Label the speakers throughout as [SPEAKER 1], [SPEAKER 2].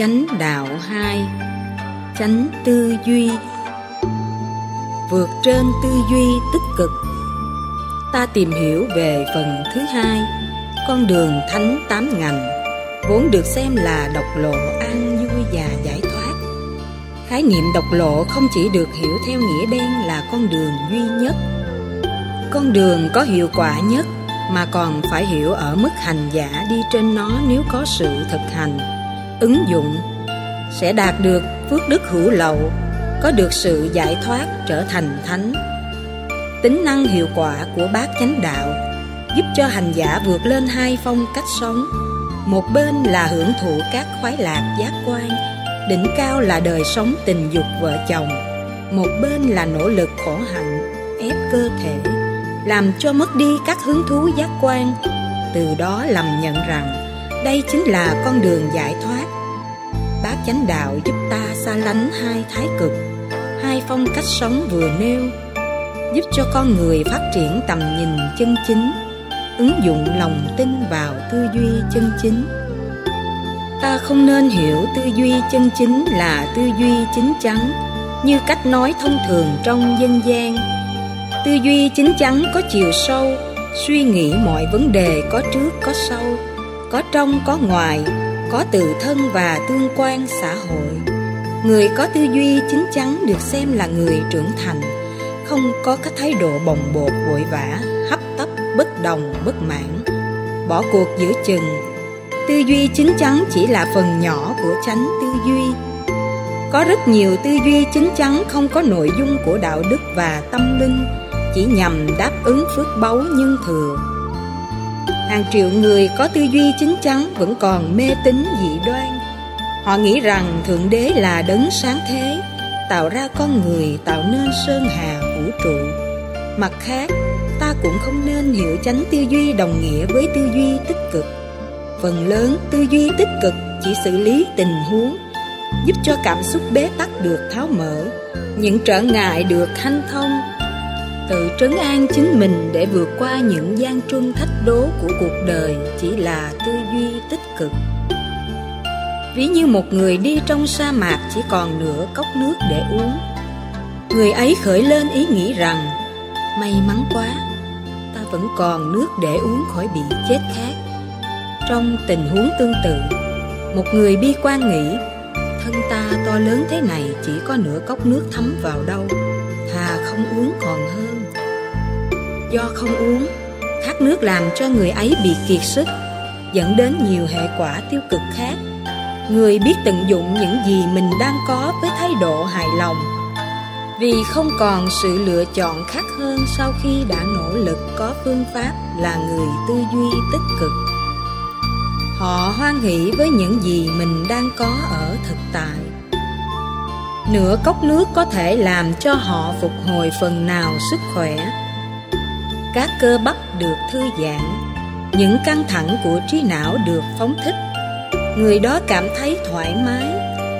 [SPEAKER 1] Chánh đạo hai, Chánh tư duy. Vượt trên tư duy tích cực Ta tìm hiểu về phần thứ hai Con đường thánh tám ngành Vốn được xem là độc lộ an vui và giải thoát. Khái niệm độc lộ không chỉ được hiểu theo nghĩa đen là con đường duy nhất Con đường có hiệu quả nhất mà còn phải hiểu ở mức hành giả đi trên nó nếu có sự thực hành ứng dụng sẽ đạt được phước đức hữu lậu, có được sự giải thoát trở thành thánh. Tính năng hiệu quả của bát chánh đạo giúp cho hành giả vượt lên hai phong cách sống. Một bên là hưởng thụ các khoái lạc giác quan, đỉnh cao là đời sống tình dục vợ chồng. Một bên là nỗ lực khổ hạnh, ép cơ thể, làm cho mất đi các hứng thú giác quan. Từ đó lầm nhận rằng đây chính là con đường giải thoát chánh đạo giúp ta xa lánh hai thái cực. Hai phong cách sống vừa nêu, giúp cho con người phát triển tầm nhìn chân chính, ứng dụng lòng tin vào tư duy chân chính. Ta không nên hiểu tư duy chân chính là tư duy chính chắn, như cách nói thông thường trong dân gian. Tư duy chính chắn có chiều sâu, suy nghĩ mọi vấn đề có trước có sau, có trong có ngoài có tự thân và tương quan xã hội. Người có tư duy chính chắn được xem là người trưởng thành, không có các thái độ bồng bột vội vã, hấp tấp, bất đồng, bất mãn. Bỏ cuộc giữa chừng, tư duy chính chắn chỉ là phần nhỏ của chánh tư duy. Có rất nhiều tư duy chính chắn không có nội dung của đạo đức và tâm linh, chỉ nhằm đáp ứng phước báu nhân thừa hàng triệu người có tư duy chính chắn vẫn còn mê tín dị đoan. Họ nghĩ rằng thượng đế là đấng sáng thế, tạo ra con người, tạo nên sơn hà, vũ trụ. Mặt khác, ta cũng không nên hiểu chánh tư duy đồng nghĩa với tư duy tích cực. Phần lớn tư duy tích cực chỉ xử lý tình huống, giúp cho cảm xúc bế tắc được tháo mở. Những trở ngại được hanh thông tự trấn an chính mình để vượt qua những gian truân thách đố của cuộc đời chỉ là tư duy tích cực. Ví như một người đi trong sa mạc chỉ còn nửa cốc nước để uống. Người ấy khởi lên ý nghĩ rằng, may mắn quá, ta vẫn còn nước để uống khỏi bị chết khát trong tình huống tương tự, một người bi quan nghĩ, thân ta to lớn thế này chỉ có nửa cốc nước thấm vào đâu, thà không uống còn hơn do không uống, khát nước làm cho người ấy bị kiệt sức, dẫn đến nhiều hệ quả tiêu cực khác. Người biết tận dụng những gì mình đang có với thái độ hài lòng. Vì không còn sự lựa chọn khác hơn sau khi đã nỗ lực có phương pháp là người tư duy tích cực. Họ hoan hỷ với những gì mình đang có ở thực tại. Nửa cốc nước có thể làm cho họ phục hồi phần nào sức khỏe các cơ bắp được thư giãn. Những căng thẳng của trí não được phóng thích. Người đó cảm thấy thoải mái.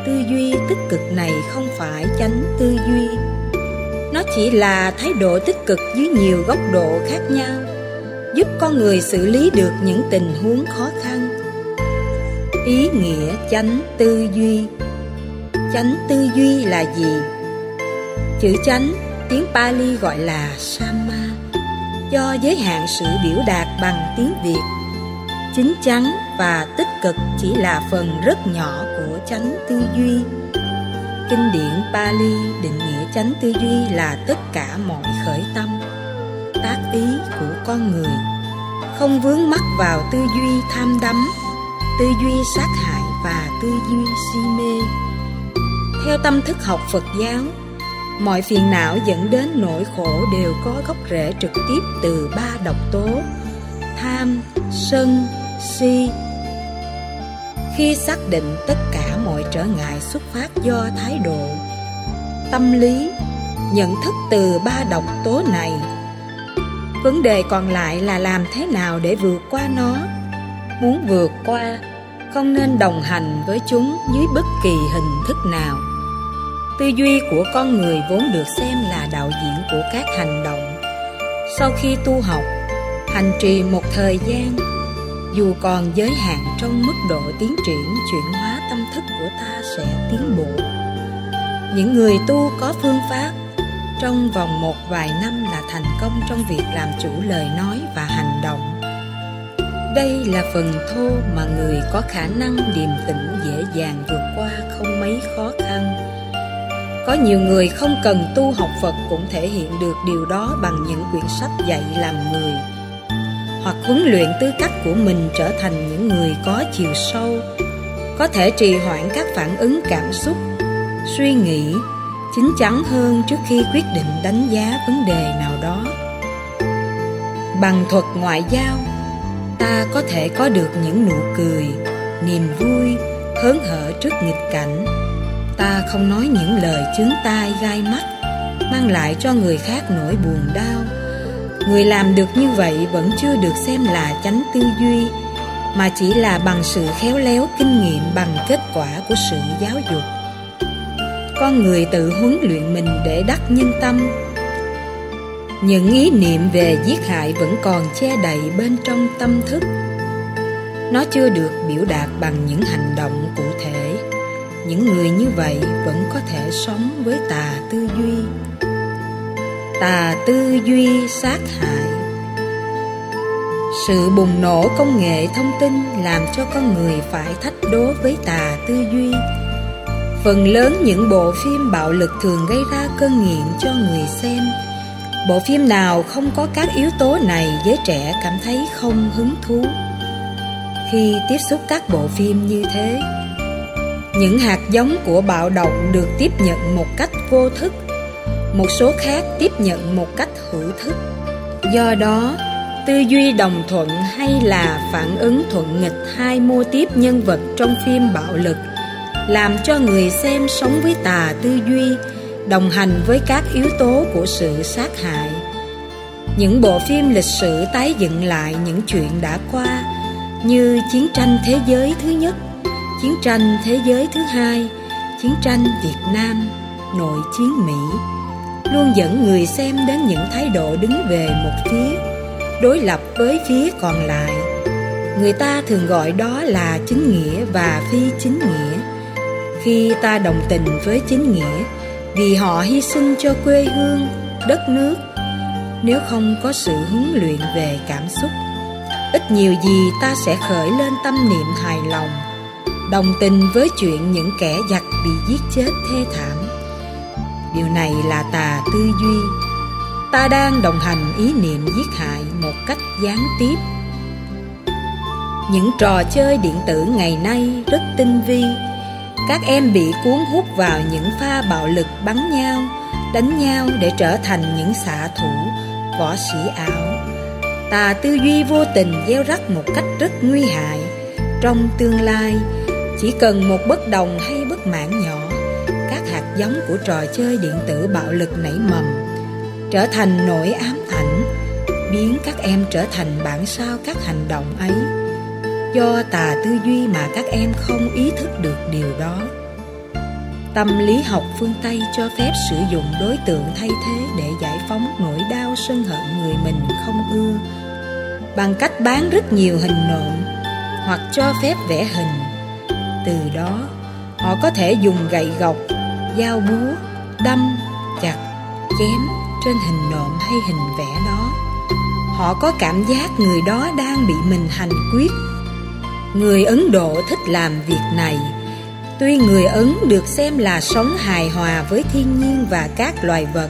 [SPEAKER 1] Tư duy tích cực này không phải chánh tư duy. Nó chỉ là thái độ tích cực dưới nhiều góc độ khác nhau, giúp con người xử lý được những tình huống khó khăn. Ý nghĩa chánh tư duy. Chánh tư duy là gì? Chữ chánh tiếng pali gọi là sama do giới hạn sự biểu đạt bằng tiếng Việt. Chính chắn và tích cực chỉ là phần rất nhỏ của chánh tư duy. Kinh điển Pali định nghĩa chánh tư duy là tất cả mọi khởi tâm, tác ý của con người, không vướng mắc vào tư duy tham đắm, tư duy sát hại và tư duy si mê. Theo tâm thức học Phật giáo, mọi phiền não dẫn đến nỗi khổ đều có gốc rễ trực tiếp từ ba độc tố, tham, sân, si. Khi xác định tất cả mọi trở ngại xuất phát do thái độ, tâm lý, nhận thức từ ba độc tố này, vấn đề còn lại là làm thế nào để vượt qua nó? Muốn vượt qua, không nên đồng hành với chúng dưới bất kỳ hình thức nào tư duy của con người vốn được xem là đạo diễn của các hành động. Sau khi tu học, hành trì một thời gian, dù còn giới hạn trong mức độ tiến triển chuyển hóa tâm thức của ta sẽ tiến bộ. Những người tu có phương pháp trong vòng một vài năm là thành công trong việc làm chủ lời nói và hành động. Đây là phần thô mà người có khả năng điềm tĩnh dễ dàng vượt qua không mấy khó khăn có nhiều người không cần tu học phật cũng thể hiện được điều đó bằng những quyển sách dạy làm người, hoặc huấn luyện tư cách của mình trở thành những người có chiều sâu, có thể trì hoãn các phản ứng cảm xúc, suy nghĩ, chín chắn hơn trước khi quyết định đánh giá vấn đề nào đó. Bằng thuật ngoại giao, ta có thể có được những nụ cười, niềm vui, hớn hở trước nghịch cảnh ta không nói những lời chướng tai gai mắt, mang lại cho người khác nỗi buồn đau. Người làm được như vậy vẫn chưa được xem là chánh tư duy, mà chỉ là bằng sự khéo léo kinh nghiệm bằng kết quả của sự giáo dục. Con người tự huấn luyện mình để đắc nhân tâm. Những ý niệm về giết hại vẫn còn che đậy bên trong tâm thức. Nó chưa được biểu đạt bằng những hành động cụ thể những người như vậy vẫn có thể sống với tà tư duy. Tà tư duy sát hại. Sự bùng nổ công nghệ thông tin làm cho con người phải thách đố với tà tư duy. Phần lớn những bộ phim bạo lực thường gây ra cơn nghiện cho người xem. Bộ phim nào không có các yếu tố này giới trẻ cảm thấy không hứng thú. Khi tiếp xúc các bộ phim như thế những hạt giống của bạo động được tiếp nhận một cách vô thức. Một số khác tiếp nhận một cách hữu thức. Do đó, tư duy đồng thuận hay là phản ứng thuận nghịch hai mô tiếp nhân vật trong phim bạo lực làm cho người xem sống với tà tư duy, đồng hành với các yếu tố của sự sát hại. Những bộ phim lịch sử tái dựng lại những chuyện đã qua như chiến tranh thế giới thứ nhất chiến tranh thế giới thứ hai, chiến tranh việt nam, nội chiến mỹ. Luôn dẫn người xem đến những thái độ đứng về một phía, đối lập với phía còn lại. Người ta thường gọi đó là chính nghĩa và phi chính nghĩa. Khi ta đồng tình với chính nghĩa, vì họ hy sinh cho quê hương, đất nước, nếu không có sự huấn luyện về cảm xúc, ít nhiều gì ta sẽ khởi lên tâm niệm hài lòng đồng tình với chuyện những kẻ giặc bị giết chết thê thảm. Điều này là tà tư duy. Ta đang đồng hành ý niệm giết hại một cách gián tiếp. Những trò chơi điện tử ngày nay rất tinh vi. Các em bị cuốn hút vào những pha bạo lực bắn nhau, đánh nhau để trở thành những xạ thủ, võ sĩ ảo. Tà tư duy vô tình gieo rắc một cách rất nguy hại. Trong tương lai chỉ cần một bất đồng hay bất mãn nhỏ, các hạt giống của trò chơi điện tử bạo lực nảy mầm, trở thành nỗi ám ảnh, biến các em trở thành bản sao các hành động ấy. Do tà tư duy mà các em không ý thức được điều đó. Tâm lý học phương tây cho phép sử dụng đối tượng thay thế để giải phóng nỗi đau sân hận người mình không ưa, bằng cách bán rất nhiều hình nộm hoặc cho phép vẽ hình từ đó, họ có thể dùng gậy gộc dao búa, đâm, chặt, chém trên hình nộm hay hình vẽ đó họ có cảm giác người đó đang bị mình hành quyết. Người ấn độ thích làm việc này. Tuy người ấn được xem là sống hài hòa với thiên nhiên và các loài vật,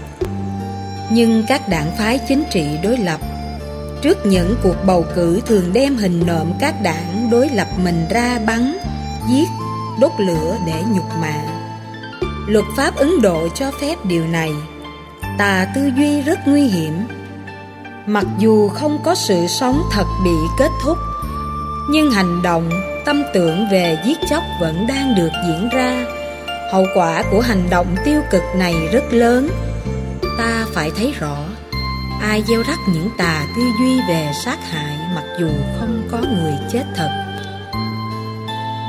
[SPEAKER 1] nhưng các đảng phái chính trị đối lập. Trước những cuộc bầu cử thường đem hình nộm các đảng đối lập mình ra bắn giết, đốt lửa để nhục mạ. Luật pháp ấn độ cho phép điều này. Tà tư duy rất nguy hiểm. Mặc dù không có sự sống thật bị kết thúc, nhưng hành động, tâm tưởng về giết chóc vẫn đang được diễn ra. Hậu quả của hành động tiêu cực này rất lớn. Ta phải thấy rõ, ai gieo rắc những tà tư duy về sát hại mặc dù không có người chết thật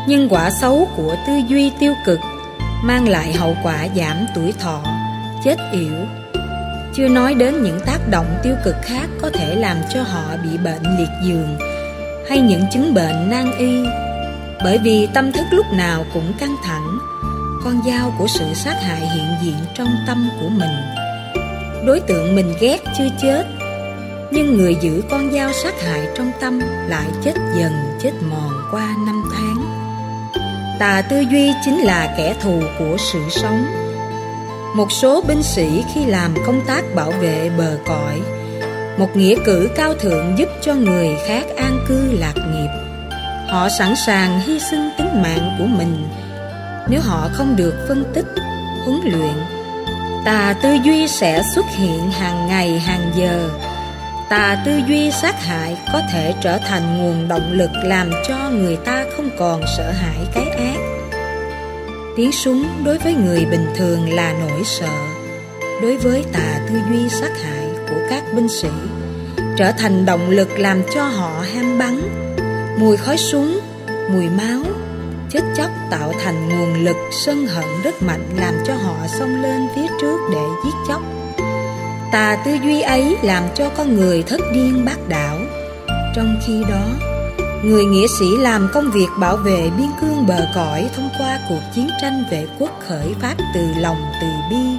[SPEAKER 1] nhưng quả xấu của tư duy tiêu cực mang lại hậu quả giảm tuổi thọ, chết yểu. Chưa nói đến những tác động tiêu cực khác có thể làm cho họ bị bệnh liệt giường hay những chứng bệnh nan y. Bởi vì tâm thức lúc nào cũng căng thẳng, Con dao của sự sát hại hiện diện trong tâm của mình. Đối tượng mình ghét chưa chết, Nhưng người giữ con dao sát hại trong tâm Lại chết dần, chết mòn qua năm tháng. Tà tư duy chính là kẻ thù của sự sống. Một số binh sĩ khi làm công tác bảo vệ bờ cõi Một nghĩa cử cao thượng giúp cho người khác an cư lạc nghiệp. Họ sẵn sàng hy sinh tính mạng của mình Nếu họ không được phân tích, huấn luyện. Tà tư duy sẽ xuất hiện hàng ngày hàng giờ. Tà tư duy sát hại có thể trở thành nguồn động lực làm cho người ta không còn sợ hãi cái ác. Tiếng súng đối với người bình thường là nỗi sợ Đối với tà tư duy sát hại của các binh sĩ. Trở thành động lực làm cho họ ham bắn. Mùi khói súng, mùi máu Chết chóc tạo thành nguồn lực sân hận rất mạnh Làm cho họ xông lên phía trước để giết chóc. Tà tư duy ấy làm cho con người thất điên bác đảo. Trong khi đó Người nghĩa sĩ làm công việc bảo vệ biên cương bờ cõi Thông qua cuộc chiến tranh vệ quốc khởi phát từ lòng từ bi.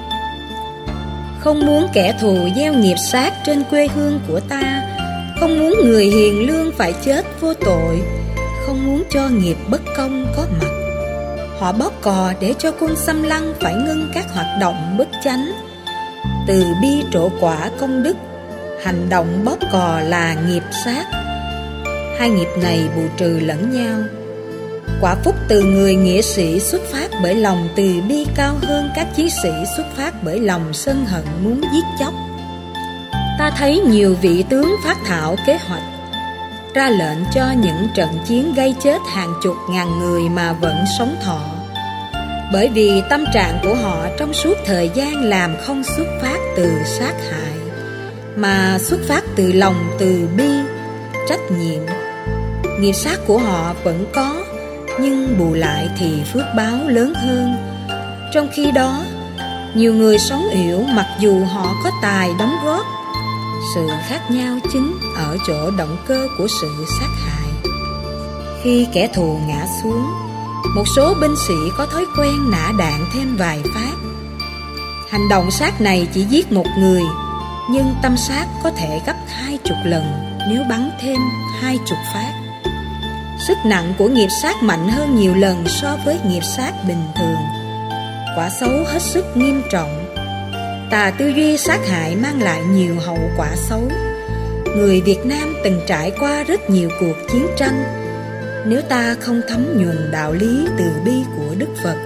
[SPEAKER 1] Không muốn kẻ thù gieo nghiệp sát trên quê hương của ta. Không muốn người hiền lương phải chết vô tội. Không muốn cho nghiệp bất công có mặt. Họ bóp cò để cho quân xâm lăng phải ngưng các hoạt động bất chánh. Từ bi trổ quả công đức, hành động bóp cò là nghiệp sát hai nghiệp này bù trừ lẫn nhau. Quả phúc từ người nghĩa sĩ xuất phát bởi lòng từ bi cao hơn các chiến sĩ xuất phát bởi lòng sân hận muốn giết chóc. Ta thấy nhiều vị tướng phát thảo kế hoạch, ra lệnh cho những trận chiến gây chết hàng chục ngàn người mà vẫn sống thọ. Bởi vì tâm trạng của họ trong suốt thời gian làm không xuất phát từ sát hại, mà xuất phát từ lòng từ bi, trách nhiệm nghiệp sát của họ vẫn có, nhưng bù lại thì phước báo lớn hơn. Trong khi đó, nhiều người sống yểu mặc dù họ có tài đóng góp. Sự khác nhau chính ở chỗ động cơ của sự sát hại. Khi kẻ thù ngã xuống, một số binh sĩ có thói quen nã đạn thêm vài phát. Hành động sát này chỉ giết một người, Nhưng tâm sát có thể gấp hai chục lần Nếu bắn thêm hai chục phát. Sức nặng của nghiệp sát mạnh hơn nhiều lần so với nghiệp sát bình thường. Quả xấu hết sức nghiêm trọng. Tà tư duy sát hại mang lại nhiều hậu quả xấu. Người Việt Nam từng trải qua rất nhiều cuộc chiến tranh. Nếu ta không thấm nhuần đạo lý từ bi của Đức Phật.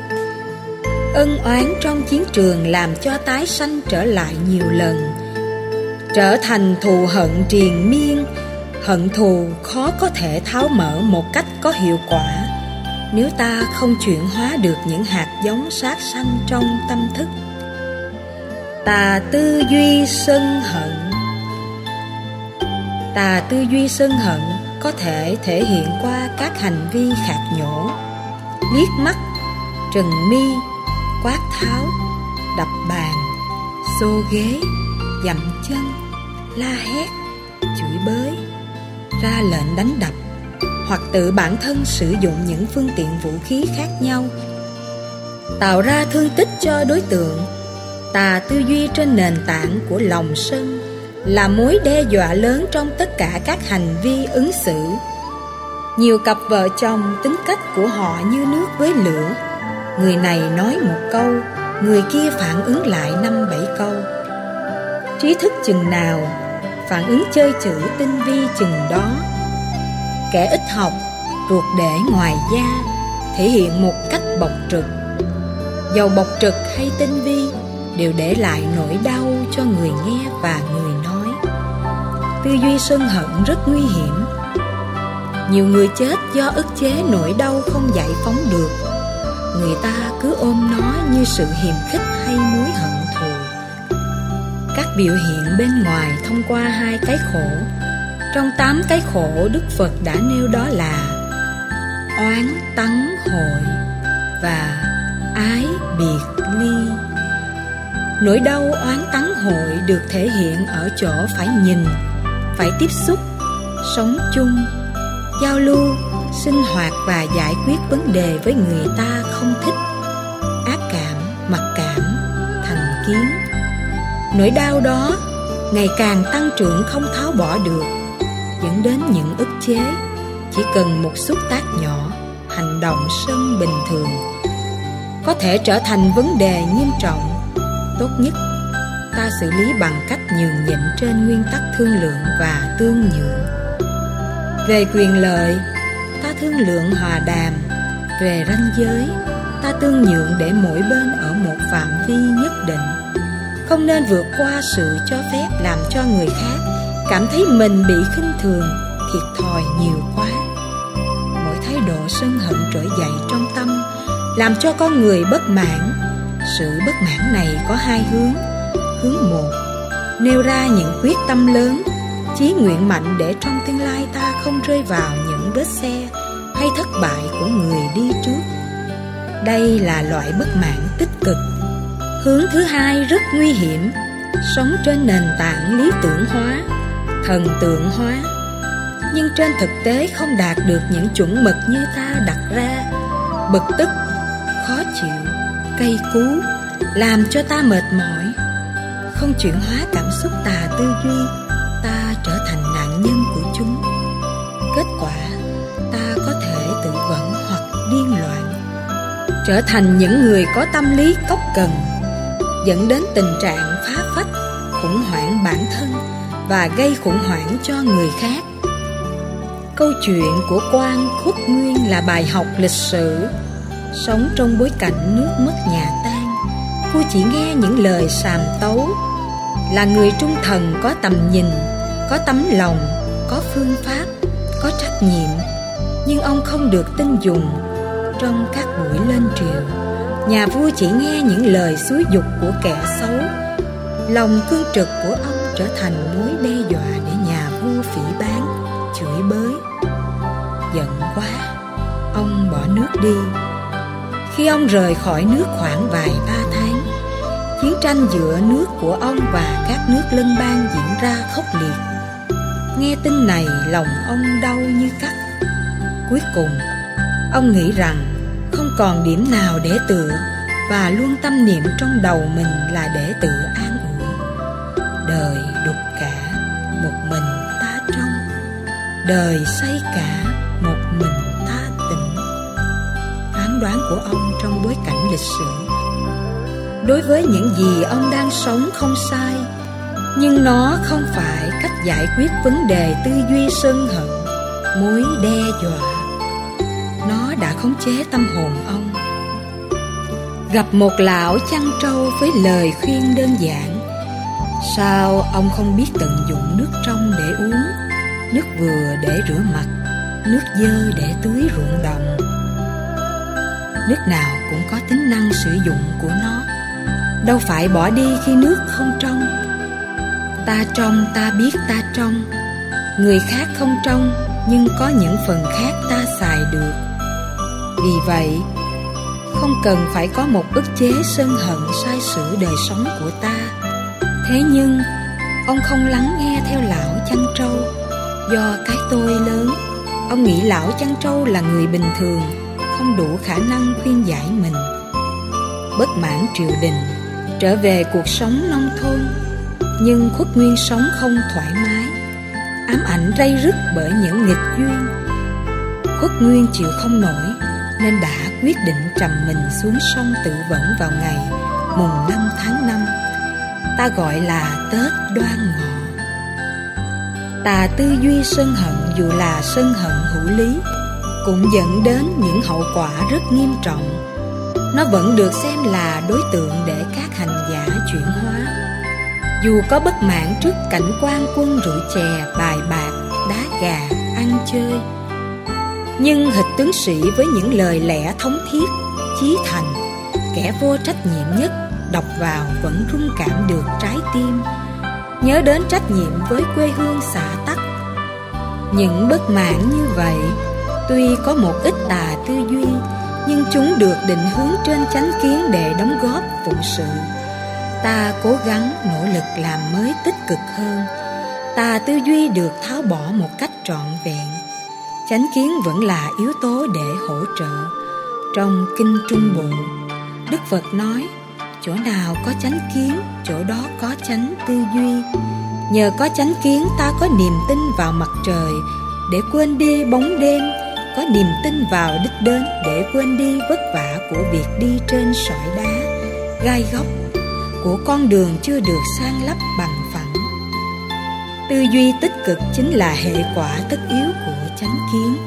[SPEAKER 1] Ân oán trong chiến trường làm cho tái sanh trở lại nhiều lần, trở thành thù hận triền miên, hận thù khó có thể tháo mở một cách có hiệu quả nếu ta không chuyển hóa được những hạt giống sát sanh trong tâm thức. Tà tư duy sân hận Tà tư duy sân hận có thể thể hiện qua các hành vi khạc nhổ, liếc mắt trừng mi, quát tháo, đập bàn, xô ghế, dậm chân, la hét, chửi bới ra lệnh đánh đập hoặc tự bản thân sử dụng những phương tiện vũ khí khác nhau tạo ra thương tích cho đối tượng tà tư duy trên nền tảng của lòng sân là mối đe dọa lớn trong tất cả các hành vi ứng xử. Nhiều cặp vợ chồng tính cách của họ như nước với lửa. Người này nói một câu, người kia phản ứng lại năm bảy câu. Trí thức chừng nào, phản ứng chơi chữ tinh vi chừng đó. Kẻ ít học, ruột để ngoài da, thể hiện một cách bộc trực. Dầu bộc trực hay tinh vi đều để lại nỗi đau cho người nghe và người nói tư duy sân hận rất nguy hiểm nhiều người chết do ức chế nỗi đau không giải phóng được người ta cứ ôm nó như sự hiềm khích hay mối hận các biểu hiện bên ngoài thông qua hai cái khổ. Trong tám cái khổ, đức phật đã nêu đó là oán tắng hội và ái biệt ly. Nỗi đau oán tắng hội được thể hiện ở chỗ phải nhìn, phải tiếp xúc, sống chung, giao lưu, sinh hoạt và giải quyết vấn đề với người ta không thích. Ác cảm, mặc cảm, thành kiến nỗi đau đó ngày càng tăng trưởng không tháo bỏ được, dẫn đến những ức chế. Chỉ cần một xúc tác nhỏ, hành động sân bình thường, có thể trở thành vấn đề nghiêm trọng. Tốt nhất, ta xử lý bằng cách nhường nhịn trên nguyên tắc thương lượng và tương nhượng. Về quyền lợi, ta thương lượng hòa đàm. Về ranh giới, ta tương nhượng để mỗi bên ở một phạm vi nhất định không nên vượt qua sự cho phép làm cho người khác. Cảm thấy mình bị khinh thường thiệt thòi nhiều quá. Mỗi thái độ sân hận trỗi dậy trong tâm làm cho con người bất mãn. Sự bất mãn này có hai hướng. Hướng một, nêu ra những quyết tâm lớn. Chí nguyện mạnh để trong tương lai ta không rơi vào những vết xe hay thất bại của người đi trước. Đây là loại bất mãn tích cực hướng thứ hai rất nguy hiểm. Sống trên nền tảng lý tưởng hóa, thần tượng hóa. Nhưng trên thực tế không đạt được những chuẩn mực như ta đặt ra. Bực tức, khó chịu cây cú, làm cho ta mệt mỏi. Không chuyển hóa cảm xúc tà tư duy, ta trở thành nạn nhân của chúng. Kết quả, ta có thể tự vẫn hoặc điên loạn. Trở thành những người có tâm lý cốc cần dẫn đến tình trạng phá phách, khủng hoảng bản thân và gây khủng hoảng cho người khác. Câu chuyện của quan khuất nguyên là bài học lịch sử. Sống trong bối cảnh nước mất nhà tan vua chỉ nghe những lời sàm tấu. Là người trung thần có tầm nhìn, có tấm lòng, có phương pháp, có trách nhiệm, nhưng ông không được tin dùng trong các buổi lên triều nhà vua chỉ nghe những lời xúi dục của kẻ xấu. Lòng cương trực của ông trở thành mối đe dọa để nhà vua phỉ bán, chửi bới. Giận quá, ông bỏ nước đi. Khi ông rời khỏi nước khoảng vài ba tháng, chiến tranh giữa nước của ông và các nước lân bang diễn ra khốc liệt. Nghe tin này, lòng ông đau như cắt. Cuối cùng, ông nghĩ rằng còn điểm nào để tựa và luôn tâm niệm trong đầu mình là để tự an ủi. Đời đục cả, một mình ta trong đời say cả, một mình ta tỉnh. Phán đoán của ông trong bối cảnh lịch sử. Đối với những gì ông đang sống không sai, nhưng nó không phải cách giải quyết vấn đề tư duy sân hận, mối đe dọa khống chế tâm hồn ông. Gặp một lão chăn trâu với lời khuyên đơn giản. Sao ông không biết tận dụng nước trong để uống? Nước vừa để rửa mặt, nước dơ để tưới ruộng đồng. Nước nào cũng có tính năng sử dụng của nó. Đâu phải bỏ đi khi nước không trong. Ta trong, ta biết ta trong. Người khác không trong, nhưng có những phần khác ta xài được vì vậy, không cần phải có một ức chế sân hận sai sử đời sống của ta. Thế nhưng, ông không lắng nghe theo lão chăn trâu. Do cái tôi lớn, ông nghĩ lão chăn trâu là người bình thường, không đủ khả năng khuyên giải mình. Bất mãn triều đình, trở về cuộc sống nông thôn. Nhưng khuất nguyên sống không thoải mái, ám ảnh rây rứt bởi những nghịch duyên. Khuất nguyên chịu không nổi nên đã quyết định trầm mình xuống sông tự vẫn vào ngày mùng năm tháng năm. Ta gọi là tết đoan ngọ. Tà tư duy sân hận dù là sân hận hữu lý, cũng dẫn đến những hậu quả rất nghiêm trọng. Nó vẫn được xem là đối tượng để các hành giả chuyển hóa. Dù có bất mãn trước cảnh quan quân rượu chè, bài bạc, đá gà, ăn chơi nhưng hịch tướng sĩ với những lời lẽ thống thiết, chí thành, kẻ vô trách nhiệm nhất, đọc vào vẫn rung cảm được trái tim. Nhớ đến trách nhiệm với quê hương xã tắc. Những bất mãn như vậy, tuy có một ít tà tư duy, nhưng chúng được định hướng trên chánh kiến để đóng góp phụng sự. Ta cố gắng nỗ lực làm mới tích cực hơn. Tà tư duy được tháo bỏ một cách trọn vẹn chánh kiến vẫn là yếu tố để hỗ trợ. Trong kinh trung bộ, đức phật nói, chỗ nào có chánh kiến, chỗ đó có chánh tư duy. Nhờ có chánh kiến, ta có niềm tin vào mặt trời để quên đi bóng đêm, có niềm tin vào đích đến để quên đi vất vả của việc đi trên sỏi đá, gai góc của con đường chưa được san lấp bằng phẳng. Tư duy tích cực chính là hệ quả tất yếu của chánh kiến.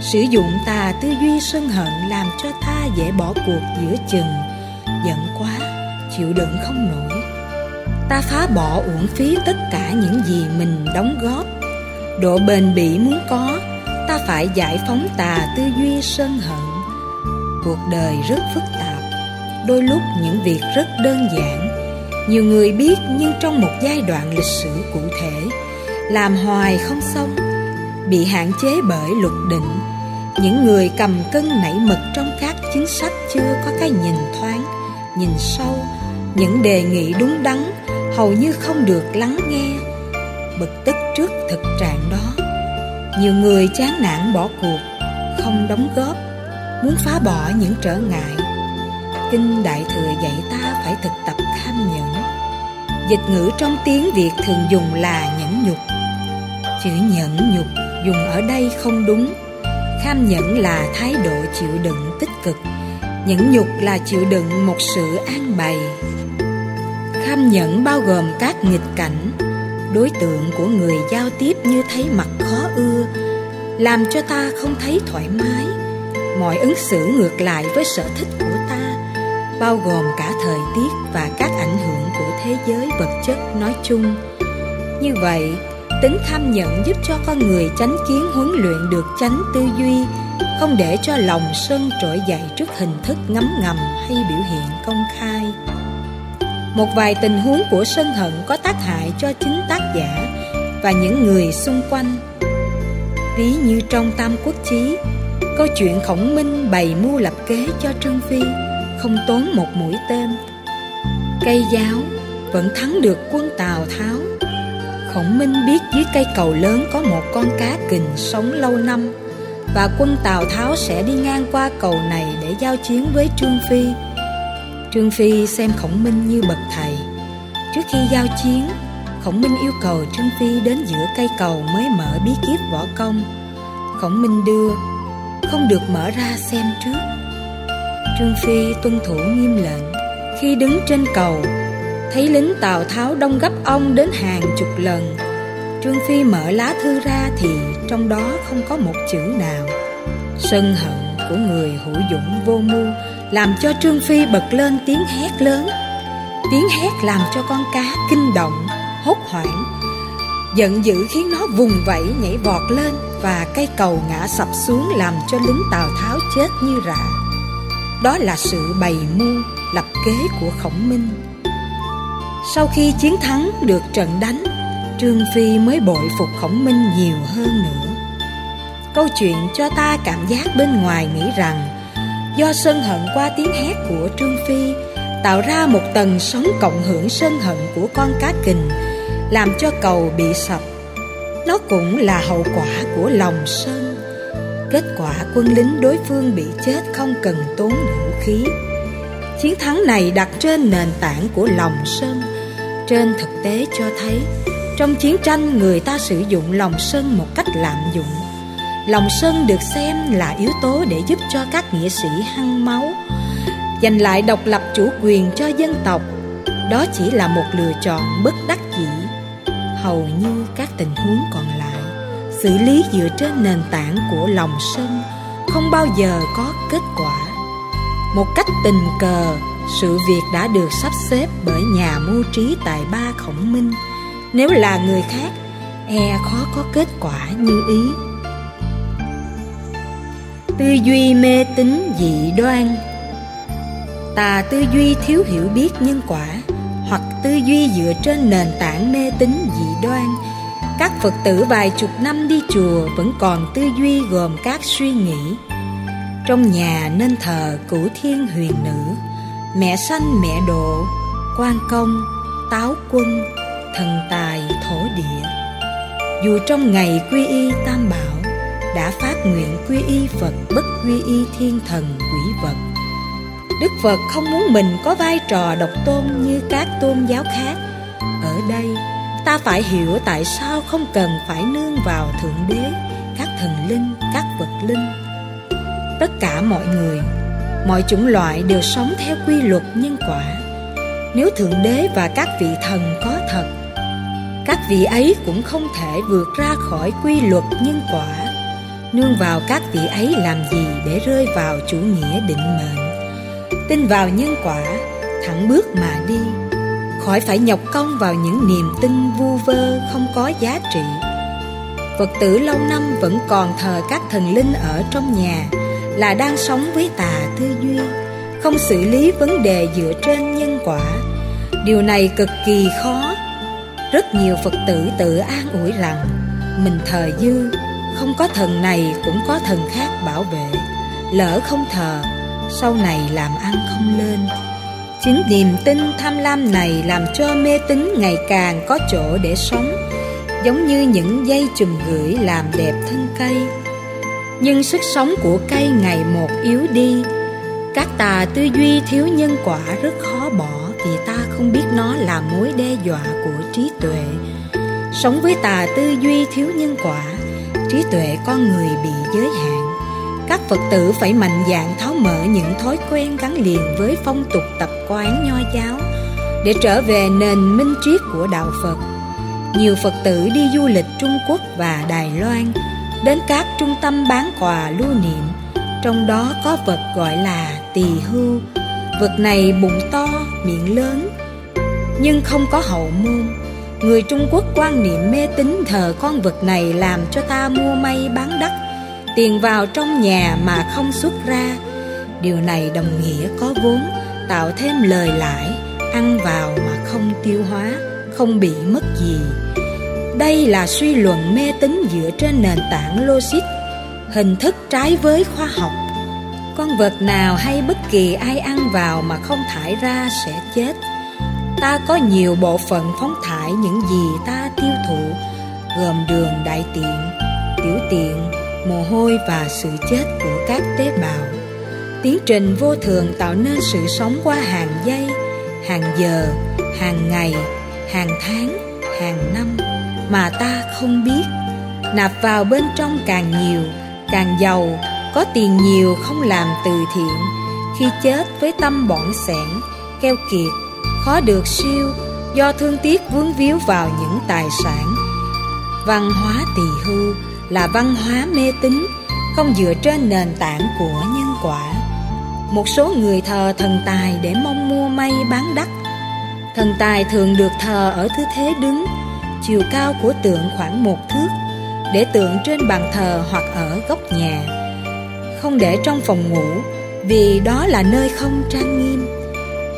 [SPEAKER 1] Sử dụng tà tư duy sân hận làm cho ta dễ bỏ cuộc giữa chừng. Giận quá, chịu đựng không nổi. Ta phá bỏ uổng phí tất cả những gì mình đóng góp. Độ bền bỉ muốn có, ta phải giải phóng tà tư duy sân hận. Cuộc đời rất phức tạp, đôi lúc những việc rất đơn giản. Nhiều người biết nhưng trong một giai đoạn lịch sử cụ thể, làm hoài không xong bị hạn chế bởi luật định. Những người cầm cân nảy mực trong các chính sách chưa có cái nhìn thoáng, nhìn sâu. Những đề nghị đúng đắn hầu như không được lắng nghe. Bực tức trước thực trạng đó. Nhiều người chán nản bỏ cuộc, không đóng góp, muốn phá bỏ những trở ngại. Kinh đại thừa dạy ta phải thực tập tham nhẫn dịch ngữ trong tiếng việt thường dùng là nhẫn nhục. Chữ nhẫn nhục dùng ở đây không đúng. Kham nhẫn là thái độ chịu đựng tích cực, nhẫn nhục là chịu đựng một sự an bày. Kham nhẫn bao gồm các nghịch cảnh, đối tượng của người giao tiếp như thấy mặt khó ưa, làm cho ta không thấy thoải mái. Mọi ứng xử ngược lại với sở thích của ta, bao gồm cả thời tiết và các ảnh hưởng của thế giới vật chất nói chung. Như vậy tính tham nhận giúp cho con người chánh kiến huấn luyện được chánh tư duy, không để cho lòng sân trỗi dậy trước hình thức ngấm ngầm hay biểu hiện công khai. Một vài tình huống của sân hận có tác hại cho chính tác giả và những người xung quanh. Ví như trong tam quốc chí, câu chuyện khổng minh bày mưu lập kế cho trương phi không tốn một mũi tên. Cây giáo vẫn thắng được quân tào tháo khổng minh biết dưới cây cầu lớn có một con cá kình sống lâu năm, và quân tào tháo sẽ đi ngang qua cầu này để giao chiến với trương phi. Trương Phi xem Khổng Minh như bậc thầy. Trước khi giao chiến, Khổng Minh yêu cầu Trương Phi đến giữa cây cầu mới mở bí kíp võ công. Khổng Minh đưa, Không được mở ra xem trước. Trương Phi tuân thủ nghiêm lệnh. Khi đứng trên cầu Thấy lính Tào Tháo đông gấp ông đến hàng chục lần Trương Phi mở lá thư ra thì trong đó không có một chữ nào Sân hận của người hữu dũng vô mưu làm cho Trương Phi bật lên tiếng hét lớn. Tiếng hét làm cho con cá kinh động, hốt hoảng. Giận dữ khiến nó vùng vẫy nhảy vọt lên và cây cầu ngã sập xuống làm cho lính Tào Tháo chết như rạ. Đó là sự bày mưu, lập kế của Khổng Minh. Sau khi chiến thắng được trận đánh, Trương Phi mới bội phục Khổng Minh nhiều hơn nữa. Câu chuyện cho ta cảm giác bên ngoài nghĩ rằng do sân hận qua tiếng hét của Trương Phi tạo ra một tầng sóng cộng hưởng sân hận của con cá kình làm cho cầu bị sập. Nó cũng là hậu quả của lòng sân. Kết quả quân lính đối phương bị chết không cần tốn vũ khí. Chiến thắng này đặt trên nền tảng của lòng sân trên thực tế cho thấy, trong chiến tranh người ta sử dụng lòng sân một cách lạm dụng. Lòng sân được xem là yếu tố để giúp cho các nghĩa sĩ hăng máu, giành lại độc lập chủ quyền cho dân tộc. Đó chỉ là một lựa chọn bất đắc dĩ. Hầu như các tình huống còn lại, xử lý dựa trên nền tảng của lòng sân không bao giờ có kết quả. Một cách tình cờ sự việc đã được sắp xếp bởi nhà mưu trí tài ba khổng minh. Nếu là người khác e khó có kết quả như ý. Tư duy mê tín dị đoan. Tà tư duy thiếu hiểu biết nhân quả, hoặc tư duy dựa trên nền tảng mê tín dị đoan. Các phật tử vài chục năm đi chùa vẫn còn tư duy gồm các suy nghĩ. Trong nhà nên thờ cửu thiên huyền nữ mẹ sanh mẹ độ quan công táo quân thần tài thổ địa dù trong ngày quy y tam bảo đã phát nguyện quy y Phật bất quy y thiên thần quỷ vật. Đức Phật không muốn mình có vai trò độc tôn như các tôn giáo khác. Ở đây, ta phải hiểu tại sao không cần phải nương vào Thượng Đế, các thần linh, các vật linh. Tất cả mọi người, mọi chủng loại đều sống theo quy luật nhân quả. Nếu Thượng Đế và các vị thần có thật, các vị ấy cũng không thể vượt ra khỏi quy luật nhân quả. Nương vào các vị ấy làm gì để rơi vào chủ nghĩa định mệnh tin vào nhân quả thẳng bước mà đi khỏi phải nhọc công vào những niềm tin vu vơ không có giá trị phật tử lâu năm vẫn còn thờ các thần linh ở trong nhà là đang sống với tà tư duy, không xử lý vấn đề dựa trên nhân quả. Điều này cực kỳ khó. Rất nhiều phật tử tự an ủi rằng, mình thờ dư, không có thần này cũng có thần khác bảo vệ. Lỡ không thờ, sau này làm ăn không lên. Chính niềm tin tham lam này làm cho mê tín ngày càng có chỗ để sống, giống như những dây chùm gửi làm đẹp thân cây nhưng sức sống của cây ngày một yếu đi. Các tà tư duy thiếu nhân quả rất khó bỏ vì ta không biết nó là mối đe dọa của trí tuệ. Sống với tà tư duy thiếu nhân quả, trí tuệ con người bị giới hạn. Các Phật tử phải mạnh dạn tháo mở những thói quen gắn liền với phong tục tập quán nho giáo để trở về nền minh triết của đạo Phật. Nhiều Phật tử đi du lịch Trung Quốc và Đài Loan đến các trung tâm bán quà lưu niệm, trong đó có vật gọi là tỳ hưu. Vật này bụng to, miệng lớn, nhưng không có hậu môn. Người Trung Quốc quan niệm mê tín thờ con vật này làm cho ta mua may bán đắt tiền vào trong nhà mà không xuất ra điều này đồng nghĩa có vốn tạo thêm lời lãi ăn vào mà không tiêu hóa không bị mất gì đây là suy luận mê tín dựa trên nền tảng logic, hình thức trái với khoa học. Con vật nào hay bất kỳ ai ăn vào mà không thải ra sẽ chết. Ta có nhiều bộ phận phóng thải những gì ta tiêu thụ, gồm đường đại tiện, tiểu tiện, mồ hôi và sự chết của các tế bào. Tiến trình vô thường tạo nên sự sống qua hàng giây, hàng giờ, hàng ngày, hàng tháng, hàng năm mà ta không biết. Nạp vào bên trong càng nhiều, càng giàu, có tiền nhiều không làm từ thiện. Khi chết với tâm bỏng sẻn, keo kiệt, khó được siêu, do thương tiếc vướng víu vào những tài sản. Văn hóa tỳ hưu là văn hóa mê tín, không dựa trên nền tảng của nhân quả. Một số người thờ thần tài để mong mua may bán đắt. Thần tài thường được thờ ở tư thế đứng chiều cao của tượng khoảng một thước để tượng trên bàn thờ hoặc ở góc nhà không để trong phòng ngủ vì đó là nơi không trang nghiêm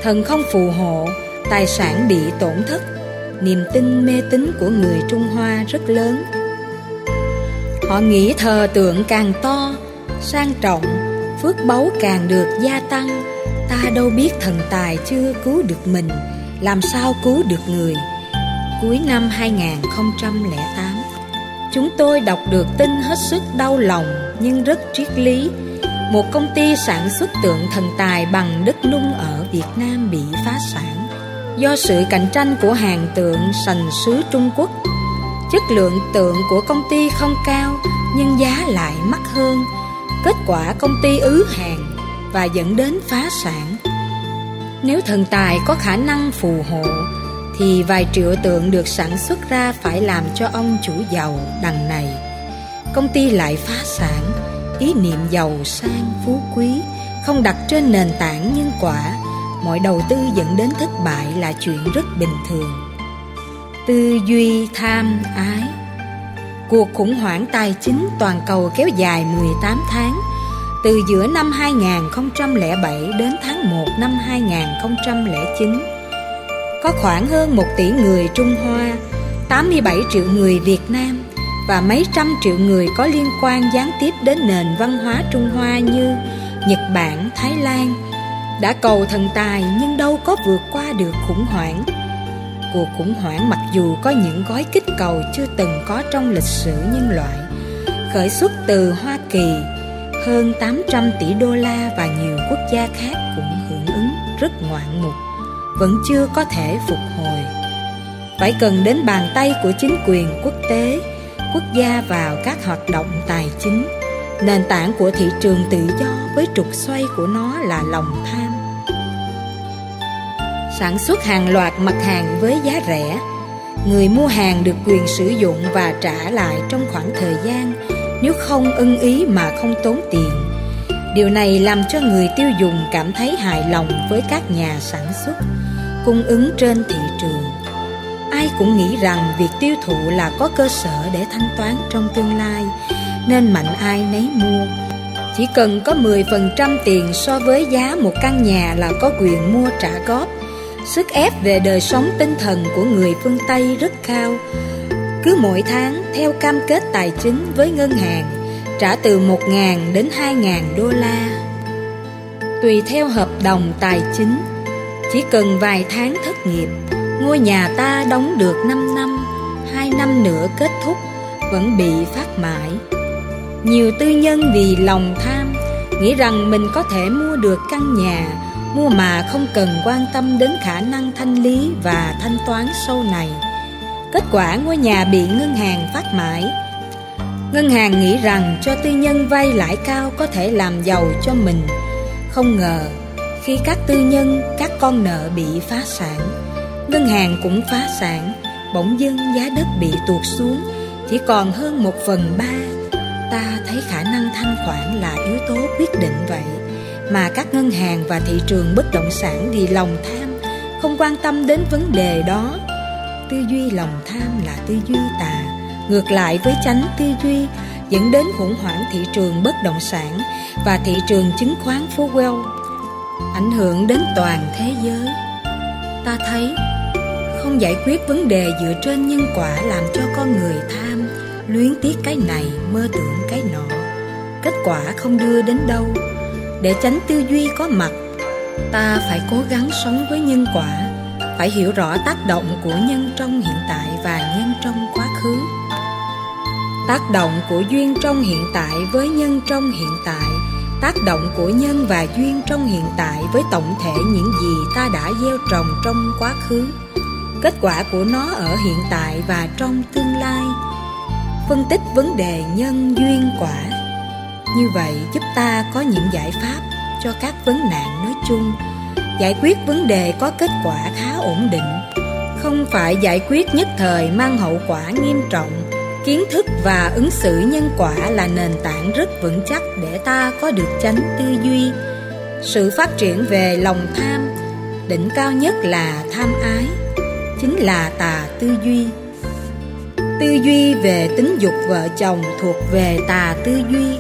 [SPEAKER 1] thần không phù hộ tài sản bị tổn thất niềm tin mê tín của người trung hoa rất lớn Họ nghĩ thờ tượng càng to, sang trọng, phước báu càng được gia tăng. Ta đâu biết thần tài chưa cứu được mình, làm sao cứu được người. Cuối năm 2008, chúng tôi đọc được tin hết sức đau lòng nhưng rất triết lý. Một công ty sản xuất tượng thần tài bằng đất nung ở Việt Nam bị phá sản do sự cạnh tranh của hàng tượng sành sứ Trung Quốc. Chất lượng tượng của công ty không cao nhưng giá lại mắc hơn. Kết quả công ty ứ hàng và dẫn đến phá sản. Nếu thần tài có khả năng phù hộ thì vài triệu tượng được sản xuất ra phải làm cho ông chủ giàu đằng này. Công ty lại phá sản, ý niệm giàu sang phú quý, không đặt trên nền tảng nhân quả. Mọi đầu tư dẫn đến thất bại là chuyện rất bình thường. Tư duy tham ái. Cuộc khủng hoảng tài chính toàn cầu kéo dài 18 tháng. Từ giữa năm 2007 đến tháng 1 năm 2009 có khoảng hơn 1 tỷ người Trung Hoa 87 triệu người Việt Nam và mấy trăm triệu người có liên quan gián tiếp đến nền văn hóa Trung Hoa như Nhật Bản, Thái Lan. Đã cầu thần tài nhưng đâu có vượt qua được khủng hoảng. Cuộc khủng hoảng mặc dù có những gói kích cầu chưa từng có trong lịch sử nhân loại khởi xuất từ Hoa Kỳ, hơn 800 tỷ đô la và nhiều quốc gia khác cũng hưởng ứng rất ngoạn mục, vẫn chưa có thể phục hồi. Phải cần đến bàn tay của chính quyền quốc tế, quốc gia vào các hoạt động tài chính. Nền tảng của thị trường tự do với trục xoay của nó là lòng tham. Sản xuất hàng loạt mặt hàng với giá rẻ, người mua hàng được quyền sử dụng và trả lại trong khoảng thời gian nếu không ưng ý mà không tốn tiền. Điều này làm cho người tiêu dùng cảm thấy hài lòng với các nhà sản xuất, cung ứng trên thị trường. Ai cũng nghĩ rằng việc tiêu thụ là có cơ sở để thanh toán trong tương lai, nên mạnh ai nấy mua. Chỉ cần có 10% tiền so với giá một căn nhà là có quyền mua trả góp. Sức ép về đời sống tinh thần của người phương Tây rất cao, cứ mỗi tháng theo cam kết tài chính với ngân hàng trả từ 1.000 đến 2.000 đô la. Tùy theo hợp đồng tài chính, chỉ cần vài tháng thất nghiệp, ngôi nhà ta đóng được 5 năm, hai năm nữa kết thúc vẫn bị phát mãi. Nhiều tư nhân vì lòng tham nghĩ rằng mình có thể mua được căn nhà, mua mà không cần quan tâm đến khả năng thanh lý và thanh toán sau này. Kết quả ngôi nhà bị ngân hàng phát mãi. Ngân hàng nghĩ rằng cho tư nhân vay lãi cao có thể làm giàu cho mình. Không ngờ khi các tư nhân, các con nợ bị phá sản. Ngân hàng cũng phá sản Bỗng dưng giá đất bị tuột xuống. Chỉ còn hơn một phần ba Ta thấy khả năng thanh khoản là yếu tố quyết định vậy. Mà các ngân hàng và thị trường bất động sản vì lòng tham Không quan tâm đến vấn đề đó. Tư duy lòng tham là tư duy tà. Ngược lại với chánh tư duy dẫn đến khủng hoảng thị trường bất động sản và thị trường chứng khoán phố Wall ảnh hưởng đến toàn thế giới. Ta thấy không giải quyết vấn đề dựa trên nhân quả làm cho con người tham, luyến tiếc cái này, mơ tưởng cái nọ. Kết quả không đưa đến đâu. Để tránh tư duy có mặt, ta phải cố gắng sống với nhân quả, phải hiểu rõ tác động của nhân trong hiện tại và nhân trong quá khứ. Tác động của duyên trong hiện tại với nhân trong hiện tại tác động của nhân và duyên trong hiện tại với tổng thể những gì ta đã gieo trồng trong quá khứ. Kết quả của nó ở hiện tại và trong tương lai. Phân tích vấn đề nhân duyên quả. Như vậy giúp ta có những giải pháp cho các vấn nạn nói chung. Giải quyết vấn đề có kết quả khá ổn định. Không phải giải quyết nhất thời mang hậu quả nghiêm trọng kiến thức và ứng xử nhân quả là nền tảng rất vững chắc để ta có được chánh tư duy. Sự phát triển về lòng tham, đỉnh cao nhất là tham ái, chính là tà tư duy. Tư duy về tính dục vợ chồng thuộc về tà tư duy.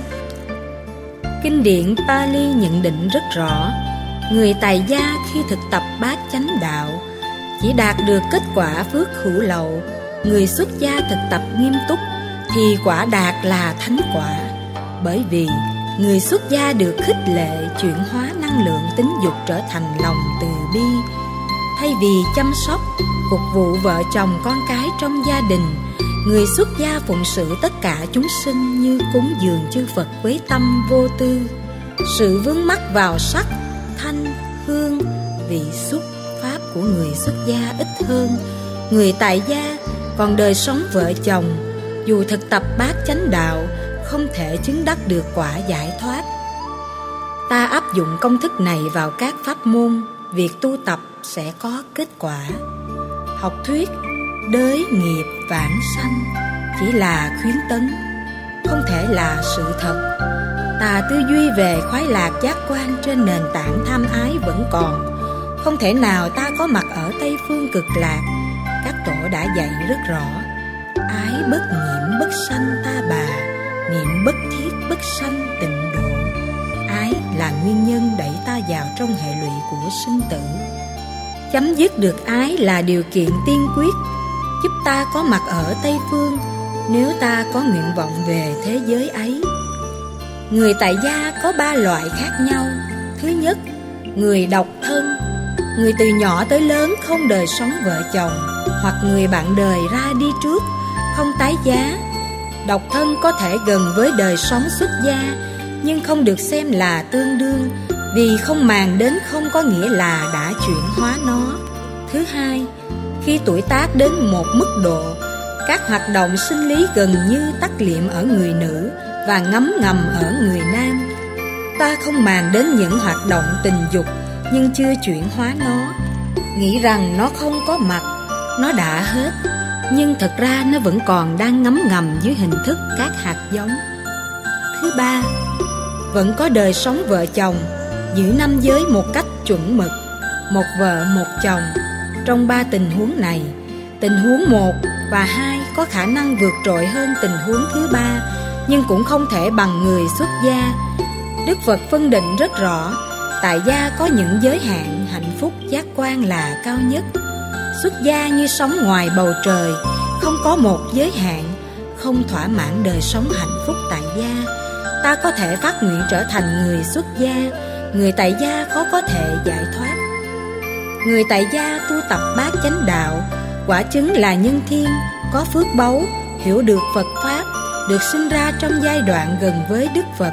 [SPEAKER 1] Kinh điển pali nhận định rất rõ, người tài gia khi thực tập bát chánh đạo chỉ đạt được kết quả phước hữu lậu người xuất gia thực tập nghiêm túc thì quả đạt là thánh quả. Bởi vì người xuất gia được khích lệ chuyển hóa năng lượng tính dục trở thành lòng từ bi. Thay vì chăm sóc phục vụ vợ chồng con cái trong gia đình người xuất gia phụng sự tất cả chúng sinh như cúng dường chư phật với tâm vô tư. Sự vướng mắc vào sắc thanh, hương, vị xúc, pháp của người xuất gia ít hơn. Người tại gia còn đời sống vợ chồng, Dù thực tập bát chánh đạo, Không thể chứng đắc được quả giải thoát. Ta áp dụng công thức này vào các pháp môn, Việc tu tập sẽ có kết quả. Học thuyết, đới nghiệp vãng sanh, Chỉ là khuyến tấn, Không thể là sự thật. Tà tư duy về khoái lạc giác quan trên nền tảng tham ái vẫn còn, không thể nào ta có mặt ở tây phương cực lạc các tổ đã dạy rất rõ. Ái bất nhiễm bất sanh ta bà niệm bất thiết bất sanh tịnh độ. Ái là nguyên nhân đẩy ta vào trong hệ lụy của sinh tử. Chấm dứt được ái là điều kiện tiên quyết giúp ta có mặt ở tây phương nếu ta có nguyện vọng về thế giới ấy. Người tại gia có ba loại khác nhau. Thứ nhất, người độc thân. Người từ nhỏ tới lớn không đời sống vợ chồng Hoặc người bạn đời ra đi trước Không tái giá. Độc thân có thể gần với đời sống xuất gia Nhưng không được xem là tương đương Vì không màng đến không có nghĩa là đã chuyển hóa nó. Thứ hai, khi tuổi tác đến một mức độ Các hoạt động sinh lý gần như tắt liệm ở người nữ Và ngấm ngầm ở người nam. Ta không màng đến những hoạt động tình dục nhưng chưa chuyển hóa nó. Nghĩ rằng nó không có mặt, Nó đã hết, Nhưng thật ra nó vẫn còn đang ngấm ngầm dưới hình thức các hạt giống. Thứ ba, Vẫn có đời sống vợ chồng, Giữ năm giới một cách chuẩn mực, Một vợ, một chồng. Trong ba tình huống này, Tình huống một và hai có khả năng vượt trội hơn tình huống thứ ba, Nhưng cũng không thể bằng người xuất gia. Đức Phật phân định rất rõ Tại gia có những giới hạn, hạnh phúc giác quan là cao nhất. Xuất gia như sống ngoài bầu trời, Không có một giới hạn, Không thỏa mãn đời sống hạnh phúc tại gia. Ta có thể phát nguyện trở thành người xuất gia, Người tại gia khó có thể giải thoát. Người tại gia tu tập bát chánh đạo, Quả chứng là nhân thiên, Có phước báu, Hiểu được Phật Pháp, Được sinh ra trong giai đoạn gần với Đức Phật,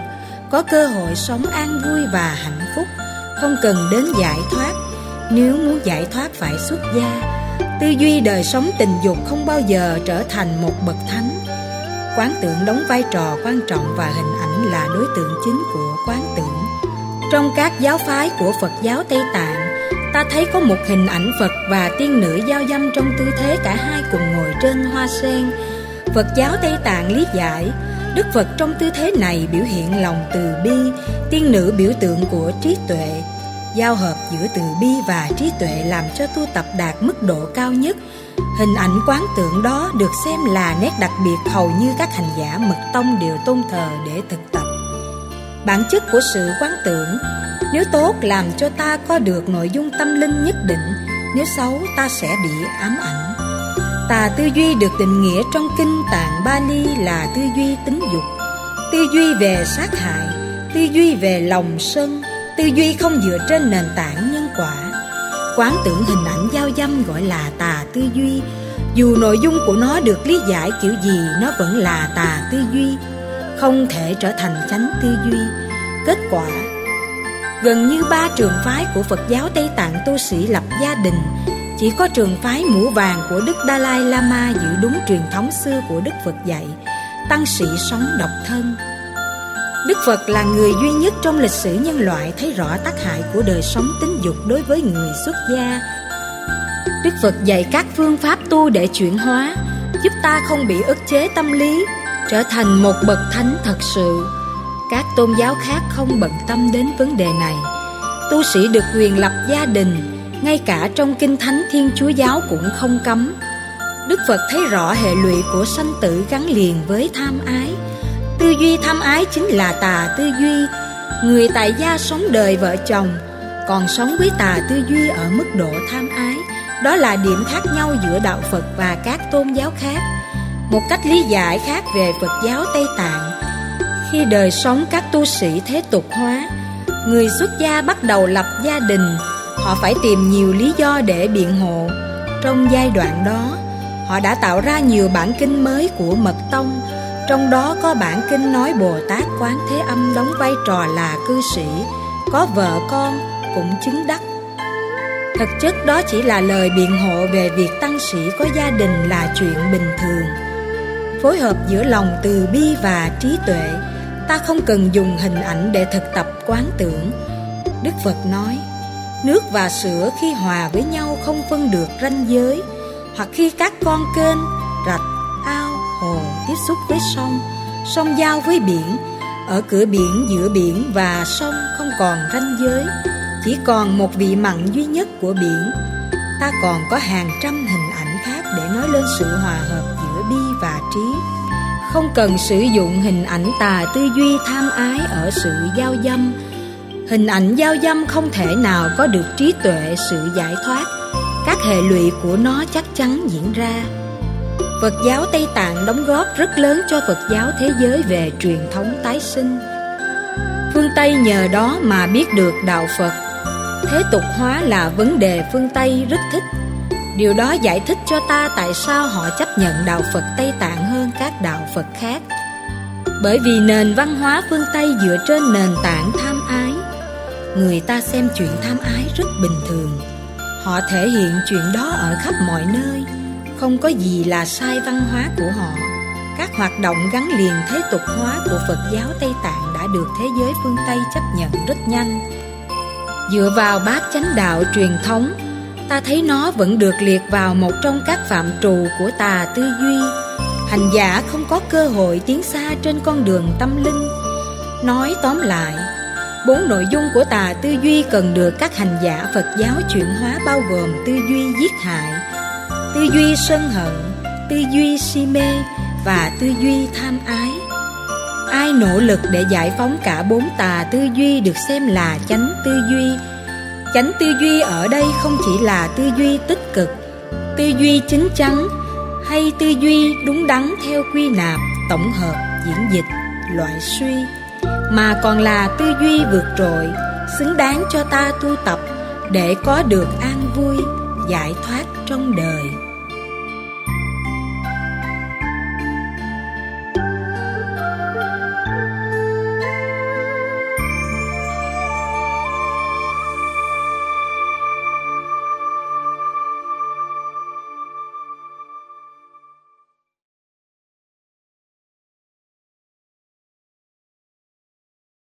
[SPEAKER 1] có cơ hội sống an vui và hạnh không cần đến giải thoát. Nếu muốn giải thoát phải xuất gia, tư duy đời sống tình dục không bao giờ trở thành một bậc thánh. Quán tưởng đóng vai trò quan trọng và hình ảnh là đối tượng chính của quán tưởng. Trong các giáo phái của Phật giáo Tây Tạng, ta thấy có một hình ảnh Phật và tiên nữ giao dâm trong tư thế cả hai cùng ngồi trên hoa sen. Phật giáo Tây Tạng lý giải Đức Phật trong tư thế này biểu hiện lòng từ bi, tiên nữ biểu tượng của trí tuệ. Giao hợp giữa từ bi và trí tuệ làm cho tu tập đạt mức độ cao nhất. Hình ảnh quán tượng đó được xem là nét đặc biệt hầu như các hành giả mật tông đều tôn thờ để thực tập. Bản chất của sự quán tưởng, nếu tốt làm cho ta có được nội dung tâm linh nhất định, nếu xấu ta sẽ bị ám ảnh. Tà tư duy được định nghĩa trong kinh tạng Bali là tư duy tính dục, tư duy về sát hại, tư duy về lòng sân, tư duy không dựa trên nền tảng nhân quả. Quán tưởng hình ảnh giao dâm gọi là tà tư duy, dù nội dung của nó được lý giải kiểu gì nó vẫn là tà tư duy, không thể trở thành chánh tư duy. Kết quả Gần như ba trường phái của Phật giáo Tây Tạng tu sĩ lập gia đình chỉ có trường phái mũ vàng của Đức Dalai Lama giữ đúng truyền thống xưa của Đức Phật dạy, tăng sĩ sống độc thân. Đức Phật là người duy nhất trong lịch sử nhân loại thấy rõ tác hại của đời sống tính dục đối với người xuất gia. Đức Phật dạy các phương pháp tu để chuyển hóa, giúp ta không bị ức chế tâm lý, trở thành một bậc thánh thật sự. Các tôn giáo khác không bận tâm đến vấn đề này. Tu sĩ được quyền lập gia đình, ngay cả trong kinh thánh, thiên chúa giáo cũng không cấm. Đức phật thấy rõ hệ lụy của sanh tử gắn liền với tham ái. Tư duy tham ái chính là tà tư duy. Người tại gia sống đời vợ chồng, còn sống với tà tư duy ở mức độ tham ái. Đó là điểm khác nhau giữa đạo phật và các tôn giáo khác. Một cách lý giải khác về phật giáo tây tạng, khi đời sống các tu sĩ thế tục hóa, người xuất gia bắt đầu lập gia đình họ phải tìm nhiều lý do để biện hộ. Trong giai đoạn đó, họ đã tạo ra nhiều bản kinh mới của mật tông. Trong đó có bản kinh nói bồ tát quán thế âm đóng vai trò là cư sĩ, có vợ con, cũng chứng đắc. Thực chất đó chỉ là lời biện hộ về việc tăng sĩ có gia đình là chuyện bình thường. Phối hợp giữa lòng từ bi và trí tuệ, ta không cần dùng hình ảnh để thực tập quán tưởng. Đức phật nói Nước và sữa khi hòa với nhau không phân được ranh giới. Hoặc khi các con kênh, rạch, ao, hồ tiếp xúc với sông Sông giao với biển. Ở cửa biển giữa biển và sông không còn ranh giới. Chỉ còn một vị mặn duy nhất của biển. Ta còn có hàng trăm hình ảnh khác để nói lên sự hòa hợp giữa bi và trí. Không cần sử dụng hình ảnh tà tư duy tham ái ở sự giao dâm. Hình ảnh giao dâm không thể nào có được trí tuệ sự giải thoát Các hệ lụy của nó chắc chắn diễn ra Phật giáo Tây Tạng đóng góp rất lớn cho Phật giáo thế giới về truyền thống tái sinh Phương Tây nhờ đó mà biết được đạo Phật Thế tục hóa là vấn đề phương Tây rất thích Điều đó giải thích cho ta tại sao họ chấp nhận đạo Phật Tây Tạng hơn các đạo Phật khác. Bởi vì nền văn hóa phương Tây dựa trên nền tảng tham. Người ta xem chuyện tham ái rất bình thường. Họ thể hiện chuyện đó ở khắp mọi nơi. Không có gì là sai văn hóa của họ. Các hoạt động gắn liền thế tục hóa của Phật giáo Tây Tạng đã được thế giới phương Tây chấp nhận rất nhanh. Dựa vào bát chánh đạo truyền thống, ta thấy nó vẫn được liệt vào một trong các phạm trù của tà tư duy hành giả không có cơ hội tiến xa trên con đường tâm linh nói tóm lại bốn nội dung của tà tư duy cần được các hành giả phật giáo chuyển hóa bao gồm tư duy giết hại tư duy sân hận tư duy si mê và tư duy tham ái ai nỗ lực để giải phóng cả bốn tà tư duy được xem là chánh tư duy chánh tư duy ở đây không chỉ là tư duy tích cực tư duy chính chắn hay tư duy đúng đắn theo quy nạp tổng hợp diễn dịch loại suy mà còn là tư duy vượt trội, xứng đáng cho ta tu tập để có được an vui, giải thoát trong đời.